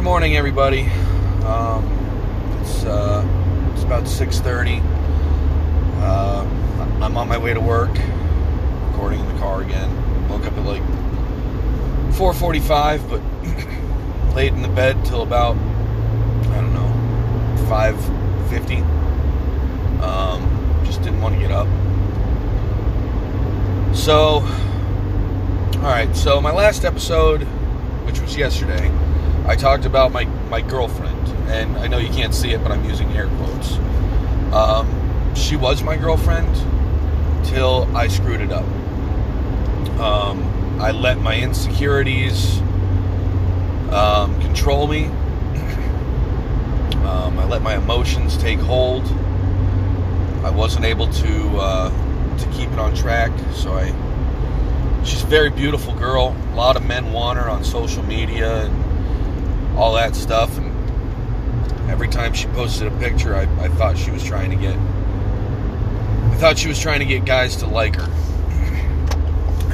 good morning, everybody. Um, it's uh, it's about six thirty. Uh, I'm on my way to work, recording in the car again. Woke up at like four forty-five, but laid in the bed till about I don't know five fifty. Um, just didn't want to get up. So, all right. So my last episode, which was yesterday. I talked about my, my girlfriend, and I know you can't see it, but I'm using air quotes. Um, she was my girlfriend till I screwed it up. Um, I let my insecurities um, control me. Um, I let my emotions take hold. I wasn't able to uh, to keep it on track, so I. She's a very beautiful girl. A lot of men want her on social media and all that stuff. And every time she posted a picture, I, I thought she was trying to get. I thought she was trying to get guys to like her.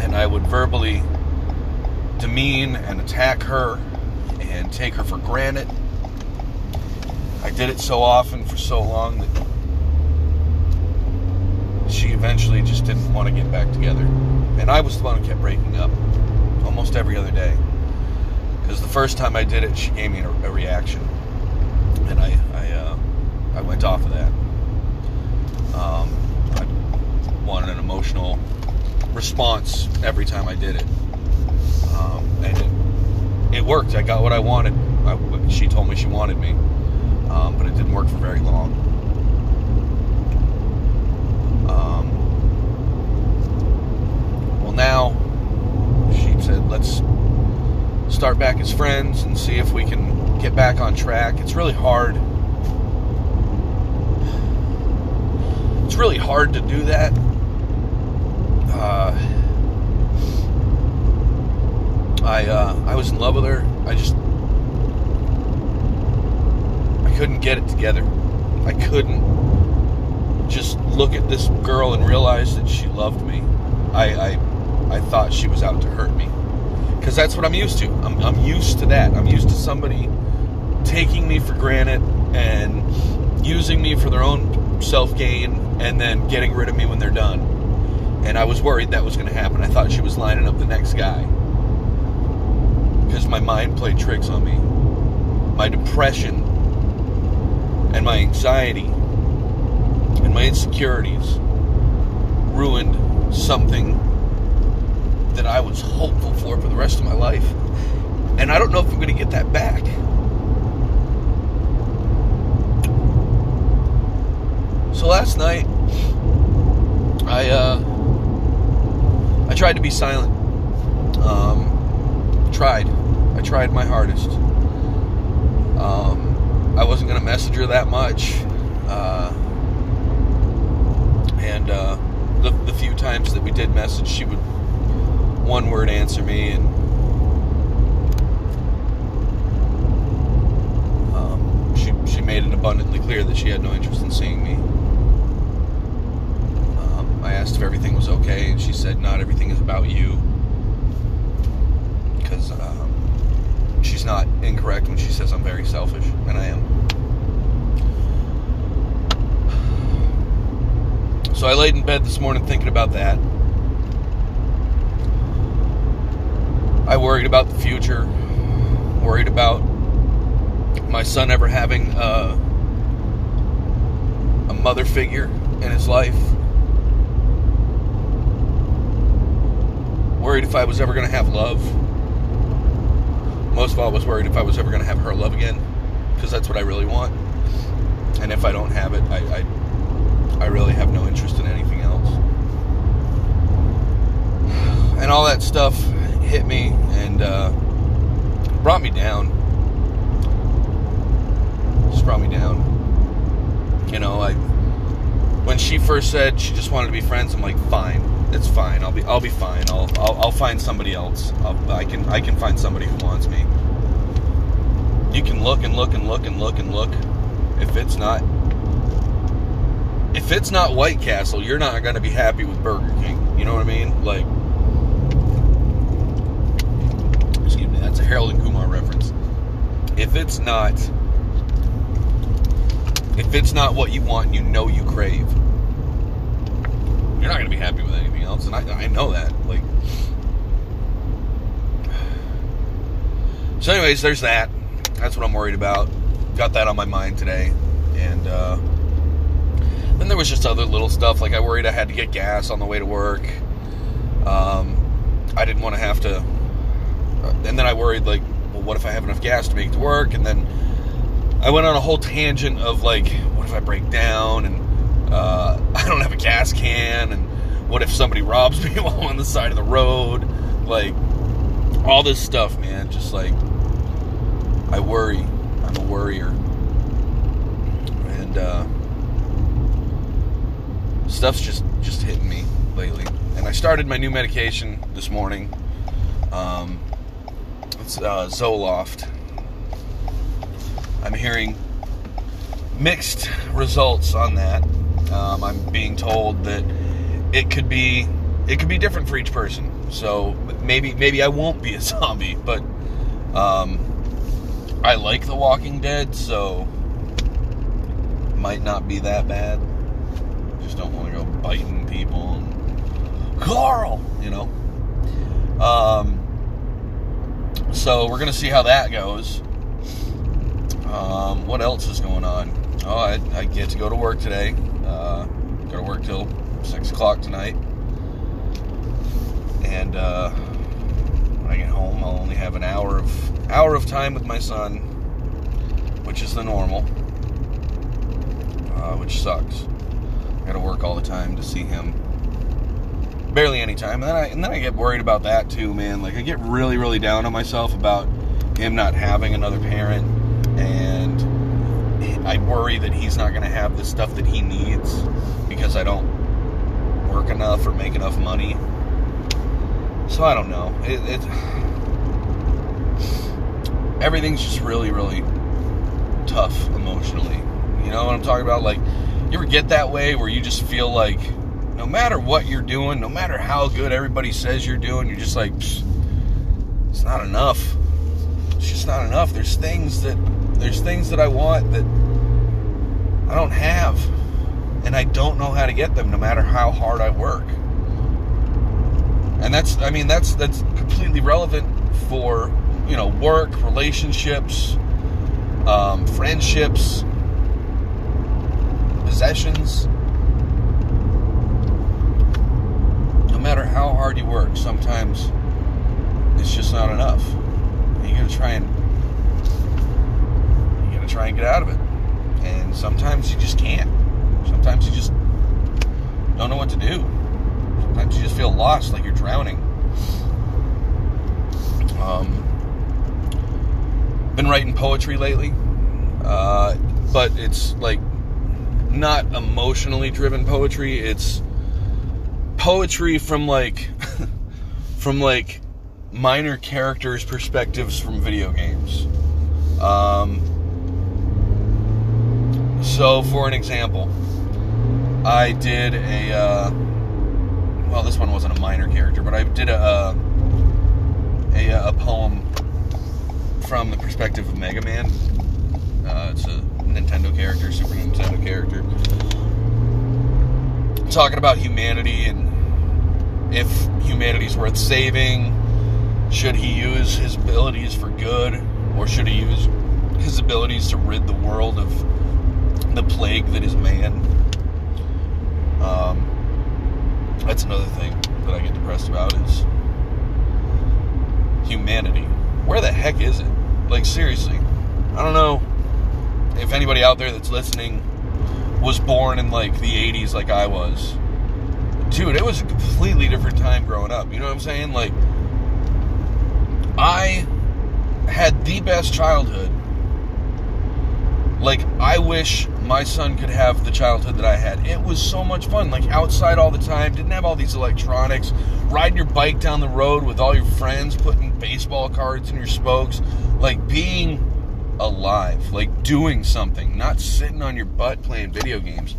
And I would verbally demean and attack her and take her for granted. I did it so often for so long that she eventually just didn't want to get back together. And I was the one who kept breaking up almost every other day. Because the first time I did it, she gave me a, a reaction, and I I, uh, I went off of that. Um, I wanted an emotional response every time I did it, um, and it, it worked. I got what I wanted. I, she told me she wanted me, um, but it didn't work for very long. Um, well, now she said, "Let's." Start back as friends and see if we can get back on track. It's really hard. It's really hard to do that. Uh, I uh, I was in love with her. I just I couldn't get it together. I couldn't just look at this girl and realize that she loved me. I I, I thought she was out to hurt me because that's what I'm used to. I'm, I'm used to that. I'm used to somebody taking me for granted and using me for their own self gain and then getting rid of me when they're done. And I was worried that was going to happen. I thought she was lining up the next guy because my mind played tricks on me. My depression and my anxiety and my insecurities ruined something that I was hopeful for for the rest of my life. And I don't know if I'm going to get that back. So last night, I uh, I tried to be silent. Um, tried. I tried my hardest. Um, I wasn't going to message her that much. Uh, and uh, the, the few times that we did message, she would one word answer me and um, she, she made it abundantly clear that she had no interest in seeing me. Um, i asked if everything was okay and she said not everything is about you. Because um, she's not incorrect when she says i'm very selfish and i am. So i laid in bed this morning thinking about that I worried about the future, worried about my son ever having a, a mother figure in his life, worried if I was ever going to have love. Most of all, I was worried if I was ever going to have her love again, because that's what I really want. And if I don't have it, I, I, I really have no interest in anything else. And all that stuff hit me and uh, brought me down. Just brought me down. You know, I when she first said she just wanted to be friends, I'm like, fine, it's fine. I'll be I'll be fine. I'll I'll, I'll find somebody else. I'll, I can I can find somebody who wants me. You can look and look and look and look and look. If it's not if it's not White Castle, you're not going to be happy with Burger King. You know what I mean? Like That's a Harold and Kumar reference. If it's not if it's not what you want, you know you crave, you're not going to be happy with anything else. And I, I know that. Like, so, anyways, there's that. That's what I'm worried about. Got that on my mind today. And uh, then there was just other little stuff. Like, I worried I had to get gas on the way to work. Um, I didn't want to have to. And then I worried, like, well, what if I have enough gas to make it to work? And then I went on a whole tangent of like, what if I break down and uh, I don't have a gas can, and what if somebody robs me while I'm on the side of the road? Like, all this stuff, man. Just like, I worry. I'm a worrier. And, uh, stuff's just, just hitting me lately. And I started my new medication this morning. Um, uh, Zoloft I'm hearing mixed results on that. Um, I'm being told that it could be it could be different for each person. So maybe maybe I won't be a zombie, but um, I like The Walking Dead, so might not be that bad. Just don't want to go biting people and Carl, you know. Um, so we're gonna see how that goes. Um, what else is going on? Oh, I, I, get to go to work today. Uh, go to work till six o'clock tonight, and uh, when I get home, I'll only have an hour of hour of time with my son, which is the normal, uh, which sucks. I got to work all the time to see him. Barely any time, and then I and then I get worried about that too, man. Like I get really, really down on myself about him not having another parent and I worry that he's not going to have the stuff that he needs because I don't work enough or make enough money. So I don't know. It, it everything's just really, really tough emotionally. You know what I'm talking about? Like, you ever get that way where you just feel like no matter what you're doing, no matter how good everybody says you're doing, you're just like, it's not enough. It's just not enough. There's things that there's things that I want that I don't have. And I don't know how to get them no matter how hard I work. And that's I mean that's that's completely relevant for, you know, work, relationships, um, friendships, possessions. Matter how hard you work, sometimes it's just not enough. You gotta try and to try and get out of it. And sometimes you just can't. Sometimes you just don't know what to do. Sometimes you just feel lost, like you're drowning. Um, been writing poetry lately, uh, but it's like not emotionally driven poetry. It's poetry from like from like minor characters' perspectives from video games. Um, so, for an example, I did a, uh, well, this one wasn't a minor character, but I did a, uh, a, a poem from the perspective of Mega Man. Uh, it's a Nintendo character, Super Nintendo character. Talking about humanity and if humanity's worth saving, should he use his abilities for good, or should he use his abilities to rid the world of the plague that is man. Um, that's another thing that I get depressed about is humanity. Where the heck is it? Like seriously, I don't know if anybody out there that's listening was born in like the 80s like I was. Dude, it was a completely different time growing up. You know what I'm saying? Like I had the best childhood like I wish my son could have the childhood that I had. It was so much fun. Like outside all the time, didn't have all these electronics, riding your bike down the road with all your friends, putting baseball cards in your spokes, like being alive, like doing something, not sitting on your butt playing video games.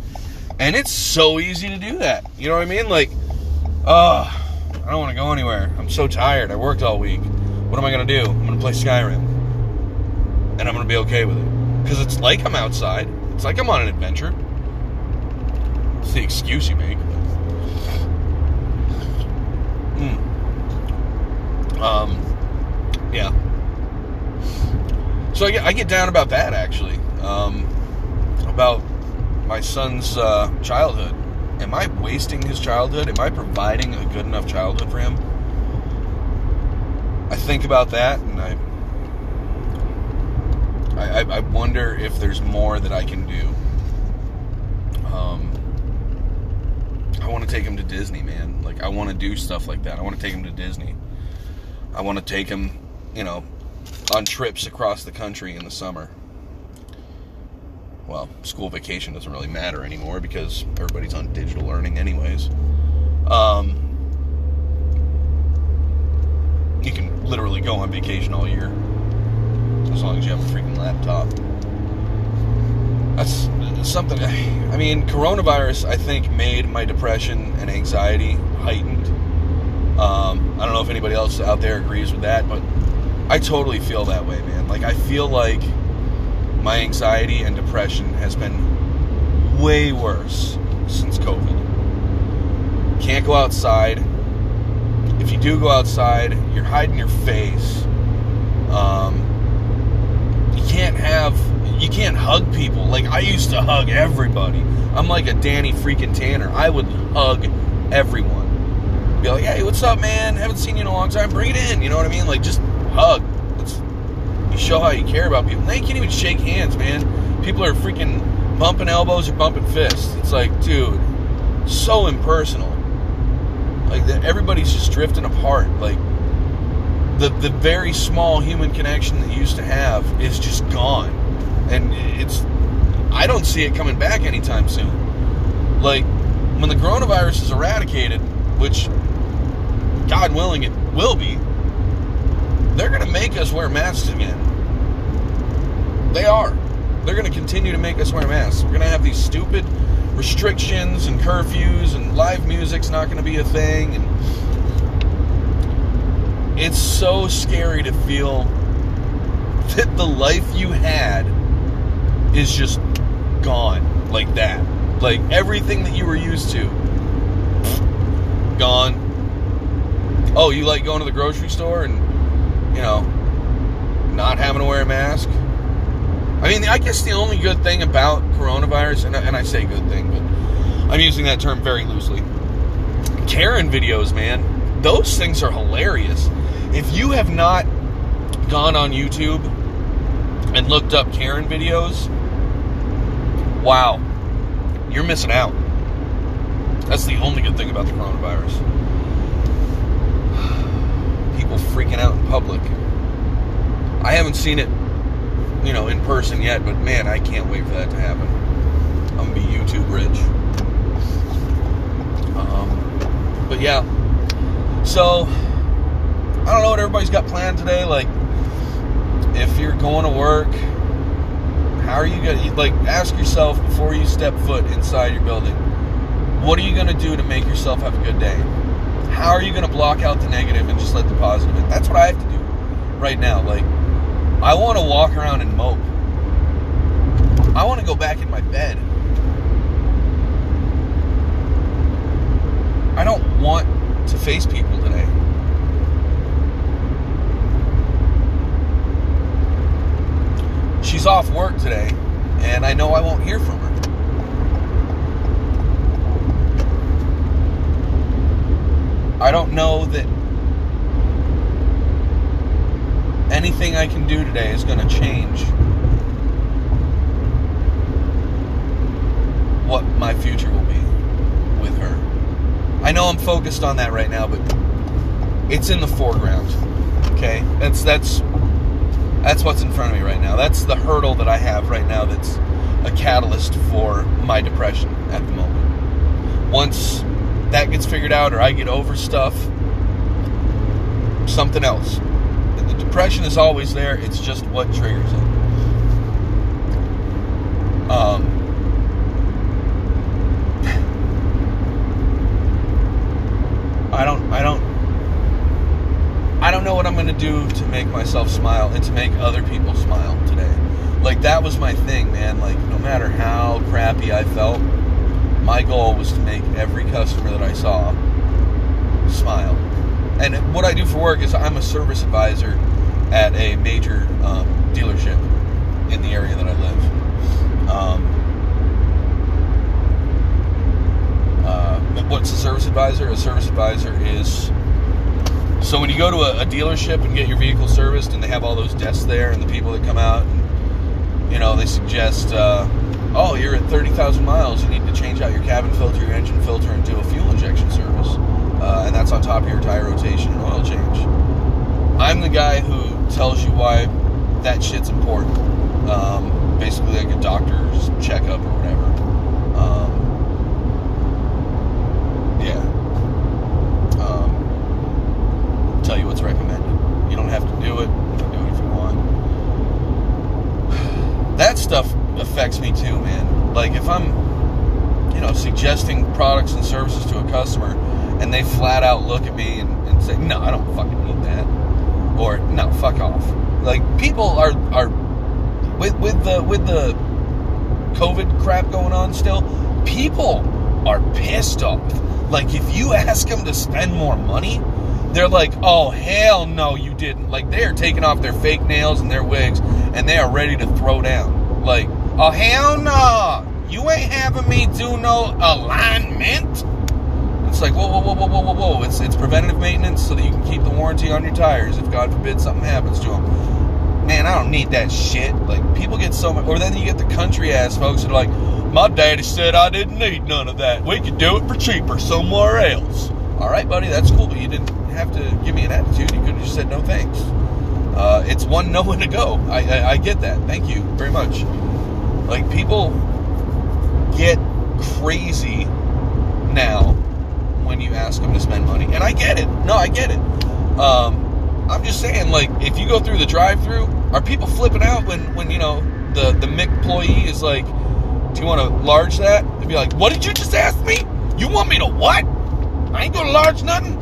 And it's so easy to do that. You know what I mean? Like, oh, I don't want to go anywhere. I'm so tired. I worked all week. What am I going to do? I'm going to play Skyrim. and I'm gonna be okay with it because it's like I'm outside. It's like I'm on an adventure. It's the excuse you make. Mm. Um, yeah. So I get, I get down about that actually. Um, about my son's uh, childhood. Am I wasting his childhood? Am I providing a good enough childhood for him? I think about that and I I, I wonder if there's more that I can do. Um, I want to take him to Disney, man. Like, I want to do stuff like that. I want to take him to Disney. I want to take him, you know, on trips across the country in the summer. Well, school vacation doesn't really matter anymore because everybody's on digital learning, anyways. Um, you can literally go on vacation all year as long as you have a freaking laptop. That's something. I mean, coronavirus, I think, made my depression and anxiety heightened. Um, I don't know if anybody else out there agrees with that, but I totally feel that way, man. Like, I feel like my anxiety and depression has been way worse since COVID. Can't go outside. If you do go outside, you're hiding your face. Um, can't have you can't hug people like I used to hug everybody. I'm like a Danny freaking Tanner. I would hug everyone. Be like, hey, what's up, man? Haven't seen you in a long time. Bring it in. You know what I mean? Like, just hug. Show how you care about people. They can't even shake hands, man. People are freaking bumping elbows or bumping fists. It's like, dude, so impersonal. Like, that, everybody's just drifting apart. Like, the the very small human connection that you used to have is just gone, and it's I don't see it coming back anytime soon. Like when the coronavirus is eradicated, which God willing it will be, they're to make us wear masks again. They are. They're going to continue to make us wear masks. We're going to have these stupid restrictions and curfews, and live music's not going to be a thing, and it's so scary to feel that the life you had is just gone like that. Like everything that you were used to, gone. Oh, you like going to the grocery store and, you know, not having to wear a mask? I mean, I guess the only good thing about coronavirus, and, and I say good thing, but I'm using that term very loosely. Karen videos, man, those things are hilarious if you have not gone on YouTube and looked up Karen videos, wow, you're missing out. That's the only good thing about the coronavirus. People freaking out in public. I haven't seen it, you know, in person yet, but man, I can't wait for that to happen. I'm gonna be YouTube rich. Um, but yeah, so I don't know what everybody's got planned today. Like, if you're going to work, how are you gonna like ask yourself before you step foot inside your building? What are you gonna do to make yourself have a good day? How are you gonna block out the negative and just let the positive in? That's what I have to do right now. Like, I want to walk around and mope. I want to go back in my bed. I don't want to face people today. she's off work today, and I know I won't hear from her. I don't know that anything I can do today is going to change what my future will be with her. I know I'm focused on that right now, but it's in the foreground. Okay? That's that's that's what's in front of me right now. That's the hurdle that I have right now that's a catalyst for my depression at the moment. Once that gets figured out or I get over stuff, something else. Depression is always there, it's just what triggers it. Um, I don't I don't I don't know what I'm going to do to make myself smile and to make other people smile today? Like that was my thing, man. Like no matter how crappy I felt, my goal was to make every customer that I saw smile. And what I do for work is I'm a service advisor at a major um, dealership in the area that I live. Um, uh, what's a service advisor? A service advisor is so when you go to a, a, dealership and get your vehicle serviced, and they have all those desks there, and the people that come out, and, you know, they suggest, uh, oh, you're at 30,000 miles, you need to change out your cabin filter, your engine filter, and do a fuel injection service. Uh, and that's on top of your tire rotation and oil change. I'm the guy who tells you why that shit's important. Um, basically, like a doctor's checkup or whatever. Um, yeah. Um, tell you what's recommended. You don't have to do it. You can do it if you want. That stuff affects me too, man. Like if I'm, you know, suggesting products and services to a customer, and they flat out look at me and, and say, "No, I don't fucking need that," or "No, fuck off." Like people are are with with the with the COVID crap going on still. People are pissed off. Like if you ask them to spend more money, they're like, "Oh hell no, you didn't!" Like they are taking off their fake nails and their wigs, and they are ready to throw down. Like, "Oh hell no, you ain't having me do no alignment." It's like, whoa, whoa, whoa, whoa, whoa, whoa, whoa. It's, it's preventative maintenance so that you can keep the warranty on your tires if, God forbid, something happens to them. Man, I don't need that shit. Like, people get so much. Or then you get the country ass folks that are like, my daddy said I didn't need none of that. We could do it for cheaper somewhere else. All right, buddy, that's cool, but you didn't have to give me an attitude. You could have just said no thanks. Uh, it's one no and to go. I, I, I get that. Thank you very much. Like, people get crazy now when you ask them to spend money. And I get it. No, I get it. Um, I'm just saying, like, if you go through the drive-through, are people flipping out when, when you know, the, the employee is like, do you want to large that? They'd be like, what did you just ask me? You want me to what? I ain't gonna large nothing.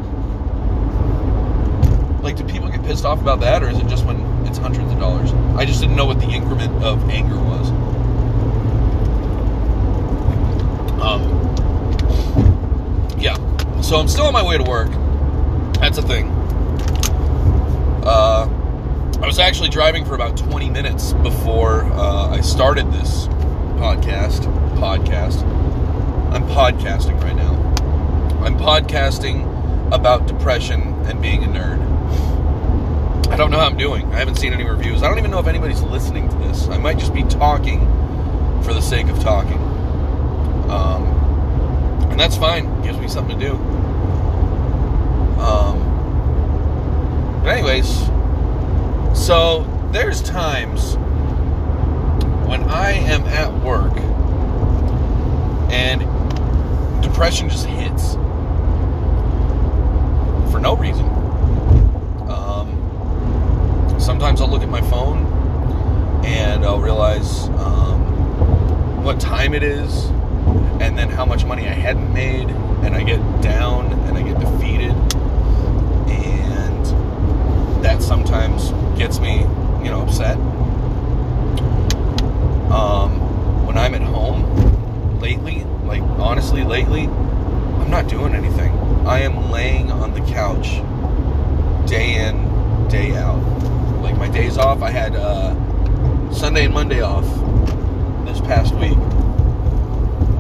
Like, do people get pissed off about that, or is it just when it's hundreds of dollars? I just didn't know what the increment of anger was. Um. So I'm still on my way to work. That's a thing. Uh, I was actually driving for about 20 minutes before uh, I started this podcast. Podcast. I'm podcasting right now. I'm podcasting about depression and being a nerd. I don't know how I'm doing. I haven't seen any reviews. I don't even know if anybody's listening to this. I might just be talking for the sake of talking. Um, and that's fine. Me something to do. Um, but anyways, so there's times when I am at work and depression just hits for no reason. Um, sometimes I'll look at my phone and I'll realize um, what time it is and then how much money I hadn't made, and I get down and I get defeated, and that sometimes gets me, you know, upset. Um, when I'm at home lately, like honestly, lately, I'm not doing anything. I am laying on the couch day in, day out. Like my days off, I had uh, Sunday and Monday off this past week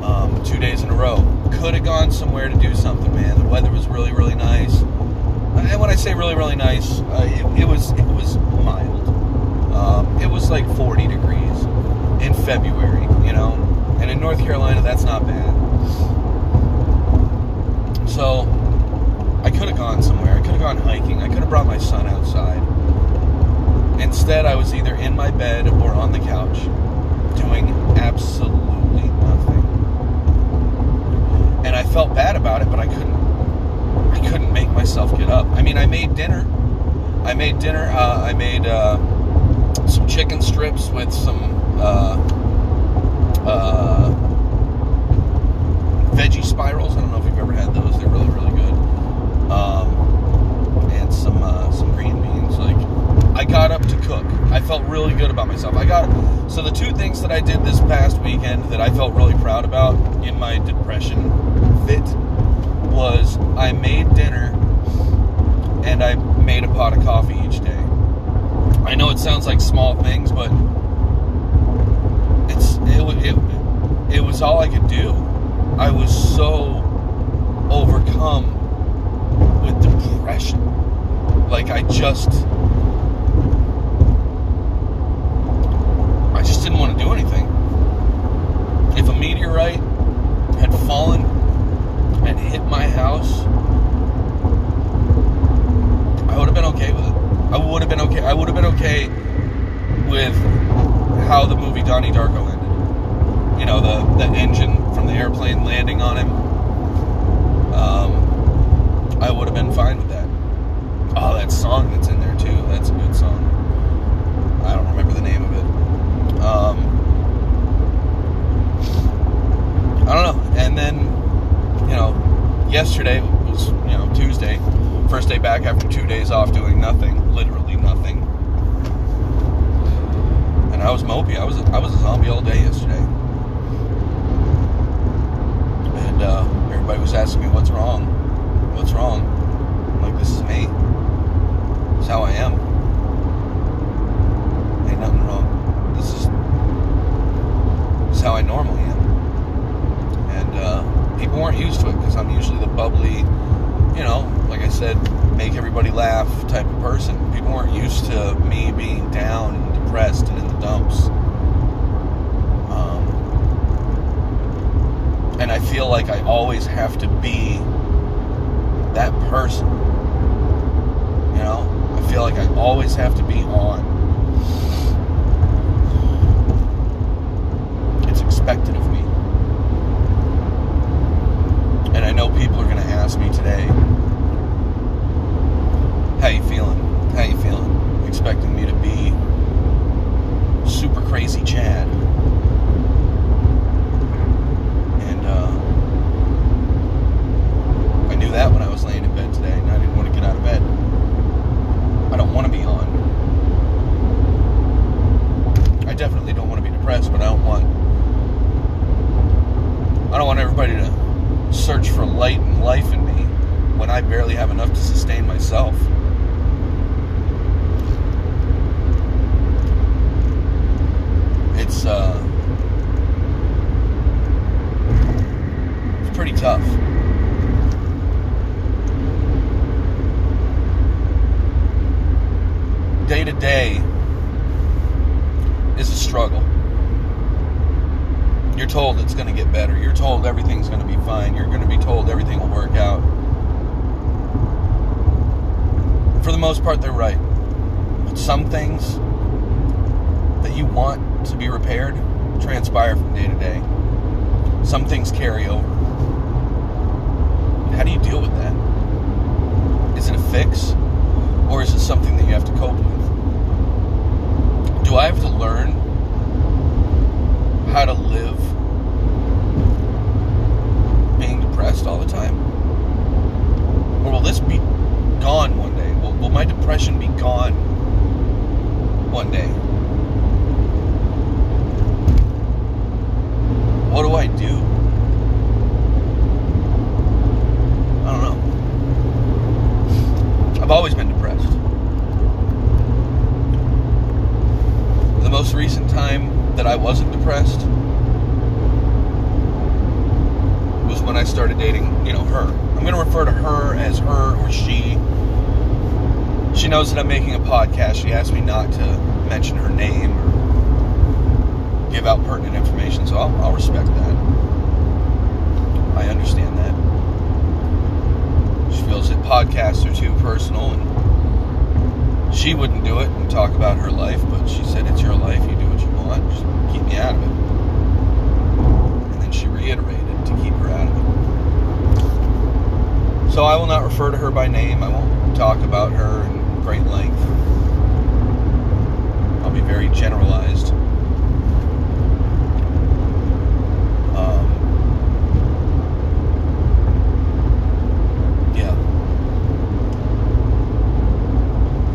um, two days in a row. Could have gone somewhere to do something, man. The weather was really, really nice. And when I say really, really nice, uh, it, it, was it was mild. Um, it was like 40 degrees in February, you know. And in North Carolina, that's not bad. So I could have gone somewhere. I could have gone hiking. I could have brought my son outside. Instead, I was either in my bed or on the couch doing absolutely nothing and I felt bad about it, but I couldn't. I couldn't make myself get up. I mean, I made dinner. I made dinner. Uh, I made uh, some chicken strips with some uh, uh, veggie spirals. I don't know if you've ever had those. They're really, really good. Um, and some uh, some green beans. Like I got up to cook. I felt really good about myself. I got so the two things that I did this past weekend that I felt really proud about in my depression fit was I made dinner and I made a pot of coffee each day. I know it sounds like small things, but it's it it, it was all I could do. I was so overcome with depression. Like I just I just didn't want to do anything. If a meteorite had fallen and hit my house, I would have been okay with it. I would have been okay. I would have been okay with how the movie Donnie Darko ended. You know, the the engine from the airplane landing on him. Um, I would have been fine with that. Oh, that song that's in there too. That's a good song. I don't remember the name of it. Um, I don't know. And then, you know, yesterday was you know Tuesday, first day back after two days off doing nothing, literally nothing. And I was mopey. I was I was a zombie all day yesterday. And uh, everybody was asking me what's wrong, what's wrong. I'm like this is me. It's how I am. Ain't nothing wrong. This is this is how I normally am. And uh, people weren't used to it because I'm usually the bubbly, you know, like I said, make everybody laugh type of person. People weren't used to me being down and depressed and in the dumps. Um, and I feel like I always have to be that person. You know, I feel like I always have to be on. It's expected of me. And I know people are going to ask me today, how you feeling? How you feeling? Expecting me to be super crazy Chad. And uh, I knew that when I was laying in bed today, and I didn't want to get out of bed. I don't want to be on. I definitely don't want to be depressed, but I don't want. I don't want everybody to search for light and life in me when I barely have enough to sustain myself. It's uh it's pretty tough. Day to day is a struggle. You're told it's going to get better. You're told everything's going to be fine. You're going to be told everything will work out. For the most part, they're right. But some things that you want to be repaired transpire from day to day. Some things carry over. How do you deal with that? Is it a fix? Or is it something that you have to cope with? Do I have to learn how to live being depressed all the time? Or will this be gone one day? Will, will my depression be gone one day? What do I do? I don't know. I've always been depressed. The most recent time that I wasn't depressed was when I started dating, you know, her. I'm going to refer to her as her or she. She knows that I'm making a podcast. She asked me not to mention her name give out pertinent information, so I'll, I'll respect that. I understand that. She feels that podcasts are too personal and she wouldn't do it and talk about her life, but she said it's your life, you do what you want, just keep me out of it. And then she reiterated to keep her out of it. So I will not refer to her by name. I won't talk about her in great length. I'll be very generalized. Um, yeah.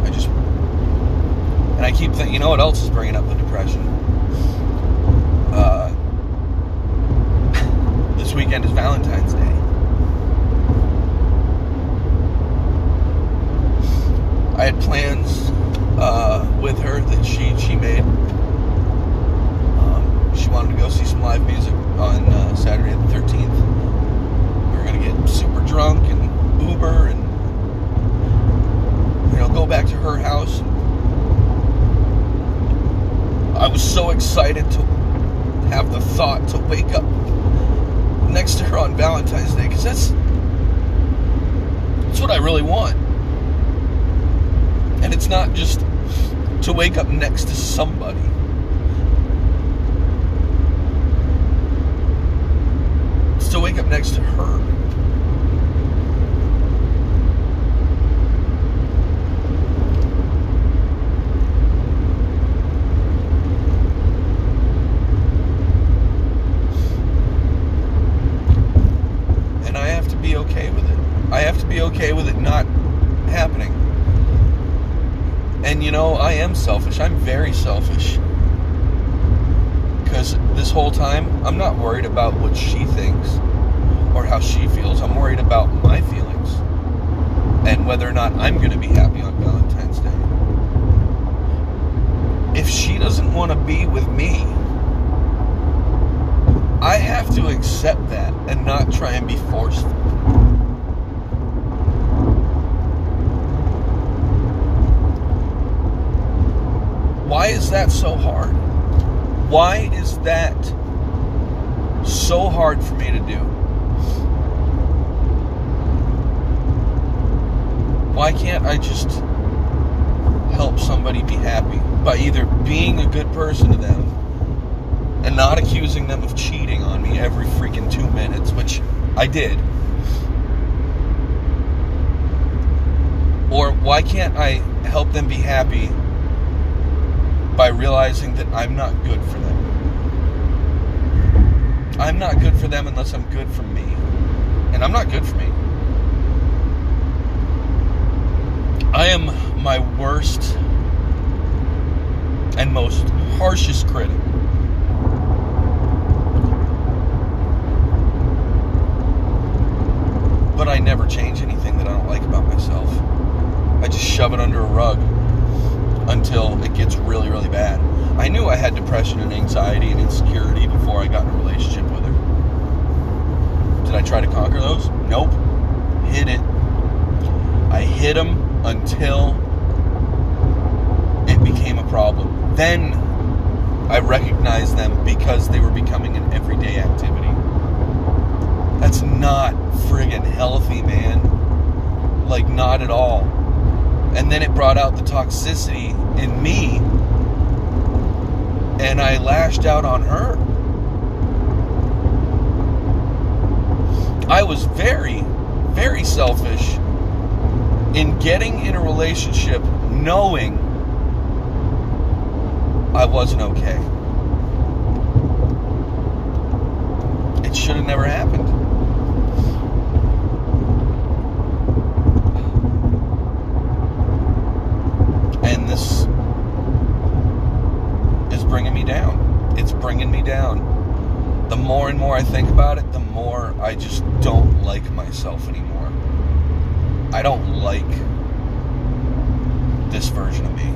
I just thing. You know what else is bringing up the depression? Uh, this weekend is Valentine's Day. I had plans uh, with her that she she made. Um, she wanted to go see some live music on uh, Saturday the 13th. We were gonna get super drunk and Uber and you know go back to her house. I was so excited to have the thought to wake up next to her on Valentine's Day because that's that's what I really want. And it's not just to wake up next to somebody. To wake up next to her. And I have to be okay with it. I have to be okay with it not happening. And you know, I am selfish. I'm very selfish. Because this whole time, I'm not worried about what she thinks or how she feels. I'm worried about my feelings and whether or not I'm going to be happy on Valentine's Day. If she doesn't want to be with me, I have to accept that and not try and be forceful. Why is that so hard? Why is that so hard for me to do? Why can't I just help somebody be happy by either being a good person to them and not accusing them of cheating on me every freaking two minutes, which I did? Or why can't I help them be happy by realizing that I'm not good for them. I'm not good for them unless I'm good for me. And I'm not good for me. I am my worst and most harshest critic. But I never change anything that I don't like about myself. I just shove it under a rug until it gets really, really bad. I knew I had depression and anxiety and insecurity before I got in a relationship with her. Did I try to conquer those? Nope. Hid it. I hid them until it became a problem. Then I recognized them because they were becoming an everyday activity. That's not friggin' healthy, man. Like, not at all and then it brought out the toxicity in me and I lashed out on her. I was very, very selfish in getting in a relationship knowing I wasn't okay. It should have never happened. and this is bringing me down. It's bringing me down. The more and more I think about it, the more I just don't like myself anymore. I don't like this version of me.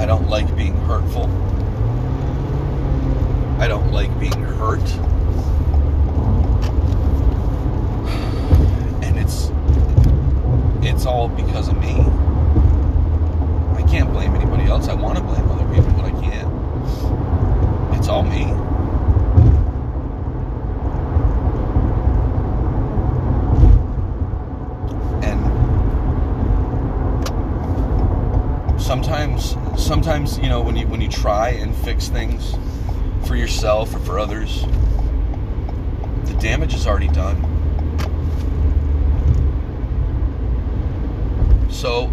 I don't like being hurtful. I don't like being hurt. And it's it's all because of me. I can't blame anybody else. I want to blame other people, but I can't. It's all me. And sometimes sometimes, you know, when you when you try and fix things for yourself or for others, the damage is already done. So,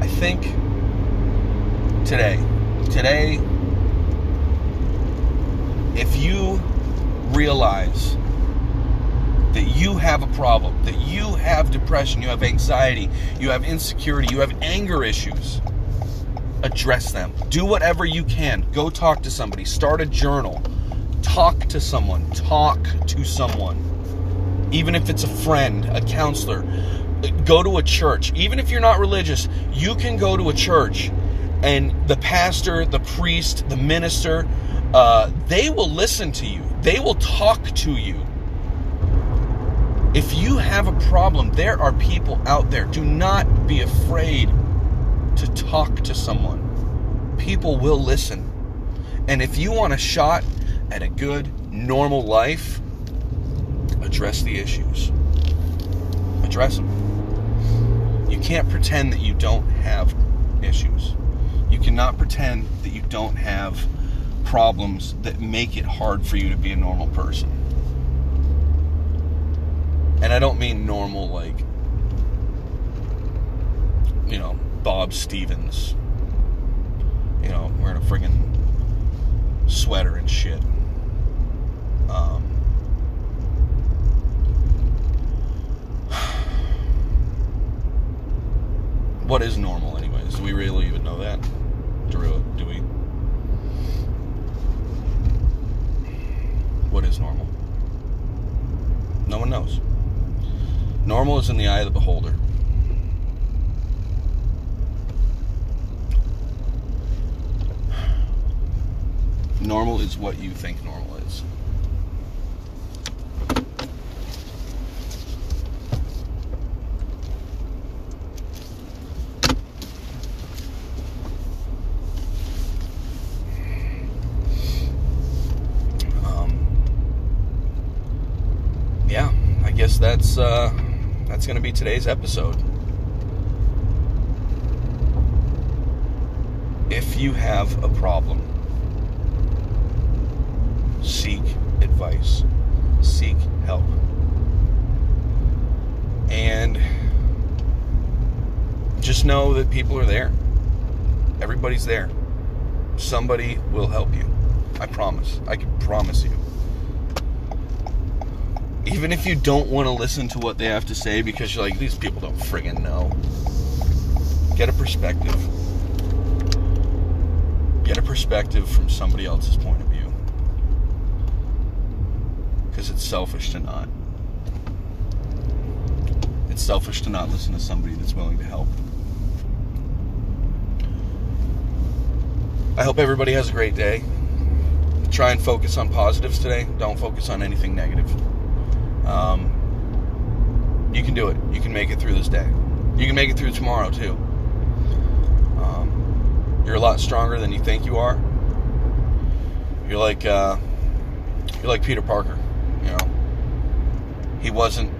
I think today, today, if you realize that you have a problem, that you have depression, you have anxiety, you have insecurity, you have anger issues, address them. Do whatever you can. Go talk to somebody, start a journal, talk to someone, talk to someone. Even if it's a friend, a counselor, go to a church. Even if you're not religious, you can go to a church and the pastor, the priest, the minister, uh, they will listen to you. They will talk to you. If you have a problem, there are people out there. Do not be afraid to talk to someone. People will listen. And if you want a shot at a good, normal life, address the issues. Address them. You can't pretend that you don't have issues. You cannot pretend that you don't have problems that make it hard for you to be a normal person. And I don't mean normal like, you know, Bob Stevens, you know, wearing a friggin' sweater and shit. Um, what is normal, anyways? Do we really even know that? Do, do we? What is normal? No one knows. Normal is in the eye of the beholder. Normal is what you think normal is. Um, yeah, I guess that's uh, that's going to be today's episode. If you have a problem, seek advice, seek help. And just know that people are there. Everybody's there. Somebody will help you. I promise. I can promise you. Even if you don't want to listen to what they have to say because you're like, these people don't friggin' know. Get a perspective. Get a perspective from somebody else's point of view. Because it's selfish to not. It's selfish to not listen to somebody that's willing to help. I hope everybody has a great day. Try and focus on positives today. Don't focus on anything negative. Um, you can do it. You can make it through this day. You can make it through tomorrow too. Um, you're a lot stronger than you think you are. You're like uh, you're like Peter Parker. You know, he wasn't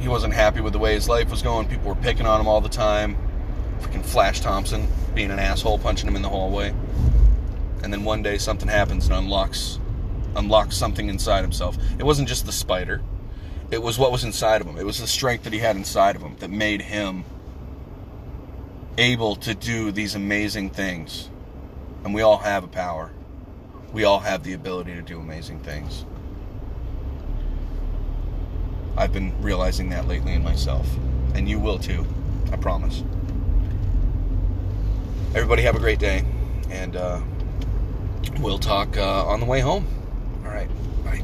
he wasn't happy with the way his life was going. People were picking on him all the time. Freaking Flash Thompson being an asshole, punching him in the hallway. And then one day something happens and unlocks unlocks something inside himself. It wasn't just the spider. It was what was inside of him. It was the strength that he had inside of him that made him able to do these amazing things. And we all have a power. We all have the ability to do amazing things. I've been realizing that lately in myself. And you will too. I promise. Everybody have a great day. And uh, we'll talk uh, on the way home. All right. Bye.